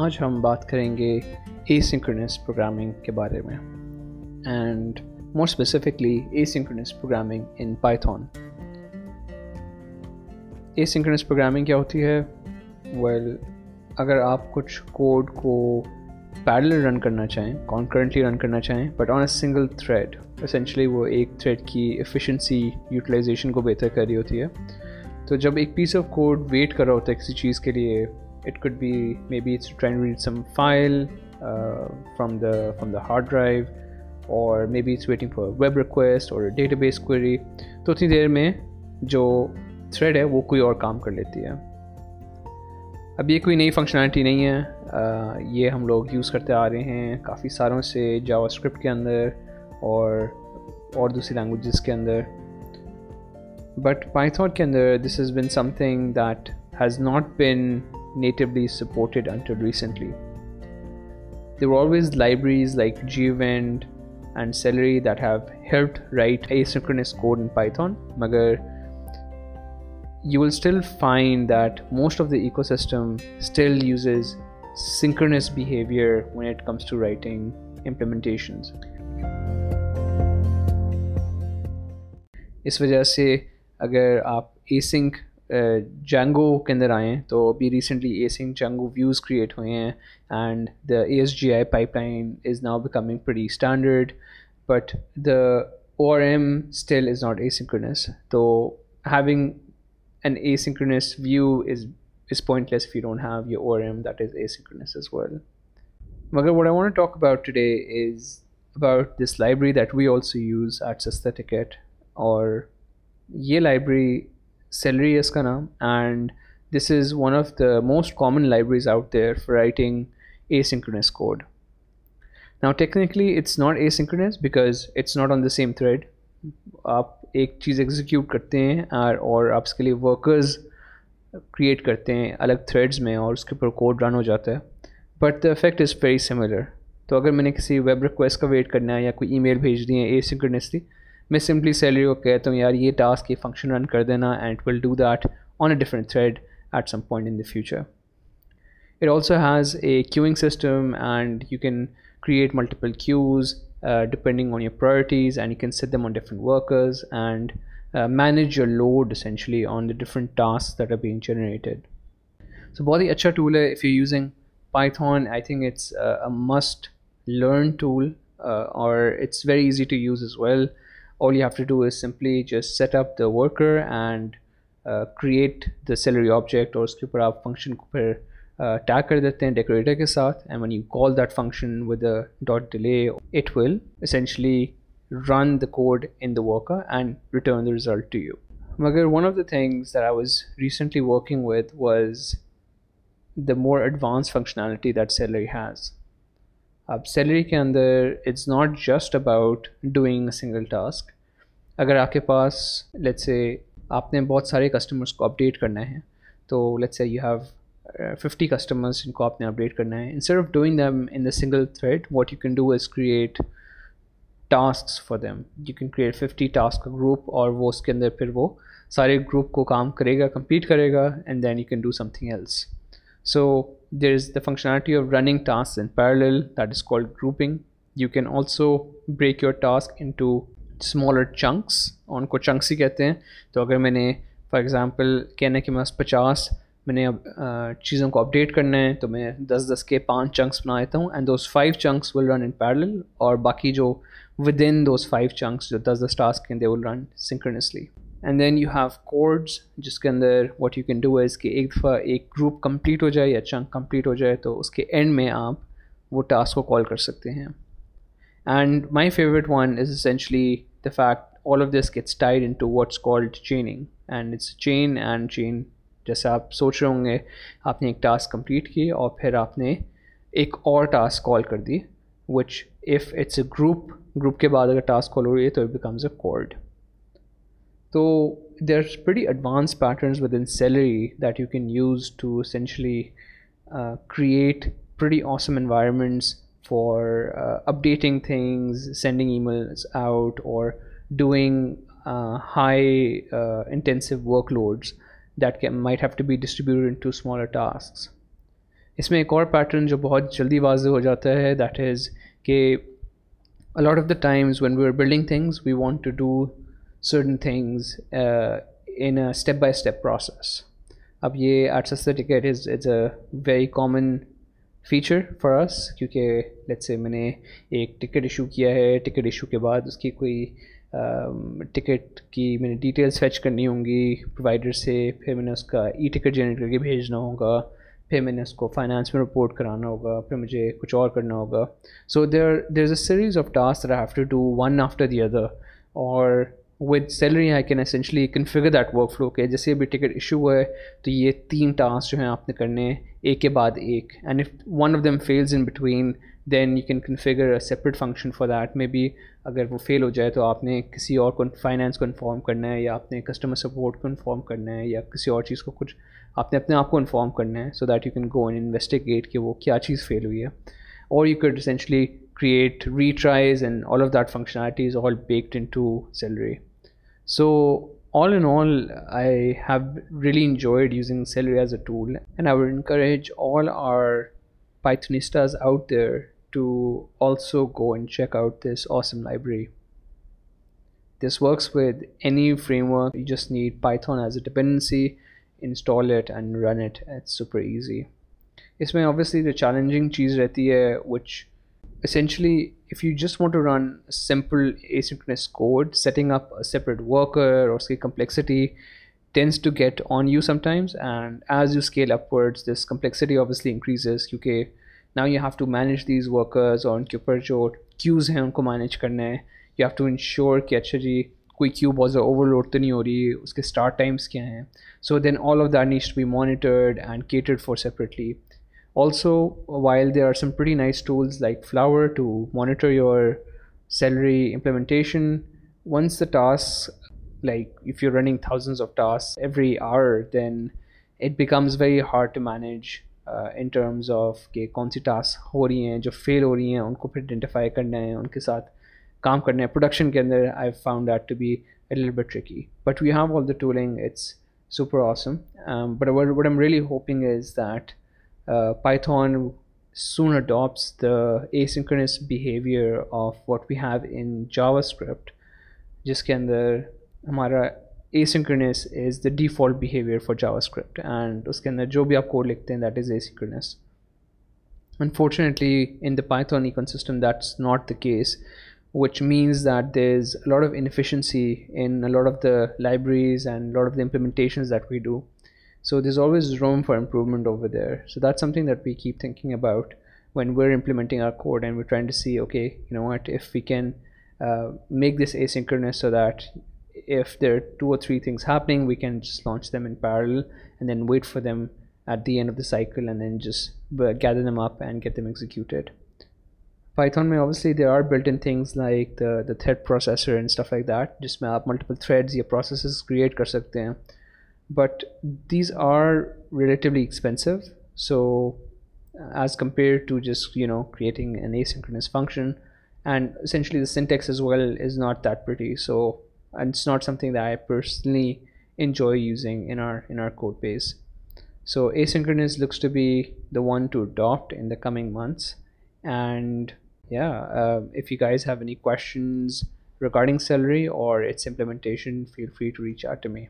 آج ہم بات کریں گے اے سنکرنس پروگرامنگ کے بارے میں and more specifically asynchronous programming in Python asynchronous programming کیا ہوتی ہے ویل اگر آپ کچھ کوڈ کو پیرل رن کرنا چاہیں کانکرنٹلی رن کرنا چاہیں but on a single thread essentially وہ ایک تھریڈ کی ایفیشنسی یوٹیلائزیشن کو بہتر کر رہی ہوتی ہے تو جب ایک پیس آف کوڈ ویٹ کر رہا ہوتا ہے کسی چیز کے لیے it could be maybe it's trying to read some file uh, from the from the hard drive اور maybe it's waiting for web request اور ڈیٹا بیس کوئری تو اتنی دیر میں جو تھریڈ ہے وہ کوئی اور کام کر لیتی ہے اب یہ کوئی نئی فنکشنالٹی نہیں ہے uh, یہ ہم لوگ یوز کرتے آ رہے ہیں کافی ساروں سے جاوا اسکرپٹ کے اندر اور اور دوسری لینگویجز کے اندر بٹ پائتھون کے اندر this is been something that has not been natively supported that most of the ecosystems اس وجہ سے اگر آپ ای سنک جینگو کے اندر آئے ہیں تو ابھی ریسنٹلی اے سنگ جینگو ویوز کریٹ ہوئے ہیں and the A S G I pipeline is now becoming pre standard but the O R M still is not asynchronous تو having an asynchronous view is is pointless you O R M that is asynchronous is world مگر what I want talk about today is about this library that we also use سستا ticket اور یہ library Celery اس کا نام and this is one of the most common libraries out there for writing asynchronous code now technically it's not asynchronous because it's not on the same thread آپ ایک چیز execute کرتے ہیں اور آپ اس کے لیے ورکرز کریٹ کرتے ہیں الگ تھریڈز میں اور اس کے اوپر کوڈ رن ہو جاتا ہے but the effect is very similar تو اگر میں نے کسی ویب ریکویسٹ کا ویٹ کرنا ہے یا کوئی ای میل بھیج دی ہے اے سنکرنسلی میں سمپلی سیلری کو کہتا ہوں یار یہ ٹاسک یہ فنکشن رن کر دینا and it will do that on a different thread at some point in the future it also has a queuing system and you can create multiple queues depending on your priorities and you can set them on different workers and manage your load essentially on the different task that are being generated so بہت ہی اچھا tool ہے if you using Python I think it's must learn tool اور it's very easy to use as well all you have to do is simply just set up the worker and create the Celery object اور اس کے اوپر آپ function ٹیک کر دیتے ہیں decorator کے ساتھ and when you call that function with delay it will essentially run the code in the worker and return result مگر one of the things recently working with was the more advance functionality that Celery has اب Celery کے اندر it's not just about doing a single task اگر آپ کے پاس late سے آپ نے بہت سارے کسٹمرس کو اپڈیٹ کرنا ہے تو let say you have fifty customers جن کو آپ نے اپڈیٹ کرنا ہے instead of doing them in the single thread what you can do is create task for them you can create fifty task group اور وہ اس کے اندر پھر وہ سارے گروپ کو کام کرے گا کمپلیٹ کرے گا and then you can do something else so there is the functionality of running task in parallel that is call grouping you can also break your task into smaller chunks آن کو chunks ہی کہتے ہیں تو اگر میں نے for example کہنا کہ میں بس پچاس میں نے چیزوں کو اپڈیٹ کرنا ہے تو میں دس دس کے پانچ چنکس بنائے ہوں and those five chunks will run in parallel اور باقی جو with in those five chunks جو دس دس ٹاسک کہتے ہیں will run continuously and then you have codes جس کے اندر what you can do is کہ ایک دفعہ ایک گروپ کمپلیٹ ہو جائے یا چنک کمپلیٹ ہو جائے تو اس کے اینڈ میں آپ وہ ٹاسک کو کال کر سکتے ہیں and my favourite one is essentially the fact all of this gets tied into what's called chaining and it's chain and chain جیسے آپ سوچ رہے ہوں گے آپ نے ایک ٹاسک کمپلیٹ کی اور پھر آپ نے ایک اور ٹاسک کال کر دی which if it's a group group کے بعد اگر ٹاسک کال ہو رہی ہے تو اٹ بیکمز اے کولڈ تو there very advance patterns within Celery that you can use to essentially create بڑی awesome environments for updating things sending emails out اور doing high intensive workloads that might have to be into smaller tasks اس میں ایک اور pattern جو بہت جلدی واضح ہو جاتا ہے دیٹ از کہ a lot of the times when we are building things we want to do certain things in step by step process اب یہ آٹھ سستا ticket is is a very common feature اس کیونکہ سے میں نے ایک ٹکٹ ایشو کیا ہے ٹکٹ ایشو کے بعد اس کی کوئی ٹکٹ um, کی میں نے ڈیٹیلس فیچ کرنی ہوں گی پرووائڈر سے پھر میں نے اس کا ای ٹکٹ جنریٹ کر کے بھیجنا ہوگا پھر میں نے اس کو فائنانس میں رپورٹ کرانا ہوگا پھر مجھے کچھ اور کرنا ہوگا so there there is a series of task have to do one after the other اور وت salary I can essentially configure that workflow کہ جیسے ابھی ٹکٹ ایشو ہوا ہے تو یہ تین ٹاسک جو ہیں آپ نے کرنے ہیں اے کے بعد ایک and if one of them fails in between then you can configure a separate function for that may be اگر وہ فیل ہو جائے تو آپ نے کسی اور کو فائنینس کو انفارم کرنا ہے یا آپ نے کسٹمر سپورٹ کو انفارم کرنا ہے یا کسی اور چیز کو کچھ آپ نے اپنے آپ کو انفارم کرنا ہے so that you can go investigate کہ وہ کیا چیز فیل ہوئی ہے اور you cut essentially create retries and all of that functionality is all baked into Celery so all in all I have really enjoyed using Celery as a tool and I would encourage all our پائتھنیسٹاس out there to also go and check out this awesome library this works with any frame work you just need Python as a dependency install it and run it it super easy اس میں obviously جو چیلنجنگ چیز رہتی ہے which essentially if you just want to run simple اے سیس code setting up separate worker اور اس کی complexity tends to get on you sometimes and as you scale upwards this complexity obviously increase کیونکہ نا you have to manage these workers اور ان کے اوپر جو کیوز ہیں ان کو مینیج کرنے یو ہیو ٹو انشیور کہ اچھا جی کوئی کیوب آزر اوور لوڈ تو نہیں ہو رہی اس کے اسٹارٹ ٹائمس کیا ہیں so then all of that need should be monitored and catered for separately also while they are some pretty nice tools like Flower to monitor your Celery implementation once the task like if you running thousands of task every hour then it becomes very hard to manage in terms of کہ کون سی task ہو رہی ہیں جو فیل ہو رہی ہیں ان کو پھر آئی ڈینٹیفائی کرنے ہیں ان کے ساتھ کام کرنا ہے پروڈکشن کے اندر I found that to bell bit ریکی but with all the tooling it's super awesome but what I'm really hoping is that Python soon adapts the asynchronous behaviour of what we have in JavaScript جس کے اندر ہمارا asynchronous is the default behaviour for JavaScript and اس کے اندر جو بھی آپ کوڈ لکھتے ہیں that is asynchronous unfortunately in the Python ecosystem that is not the case which means that they is odd of inefficiency in lot of the libraries and lot of the implementations that we do so these always room for improvement of whether so that something that we keep thinking about when we are implementing our code and we trend to see okay you know what if we can make this asynchronous so that if there two اور three things happening we can just launch them in parallel and then wait for them at the end of the cycle and then just gather them up and get them ایگزیکڈ Python میں obviously there are built in things like the thread processor انس of ایک that جس میں آپ multiple threads یا processors create کر سکتے ہیں but these are relatively expensive. So uh, as compared to just, you know, creating an asynchronous function, and essentially the syntax as well is not that pretty. So, and it's not something that I personally enjoy using in our code base. So asynchronous looks to be the one to adopt in the coming months. And yeah, um, if you guys have any questions regarding Celery or its implementation, feel free to reach out to me.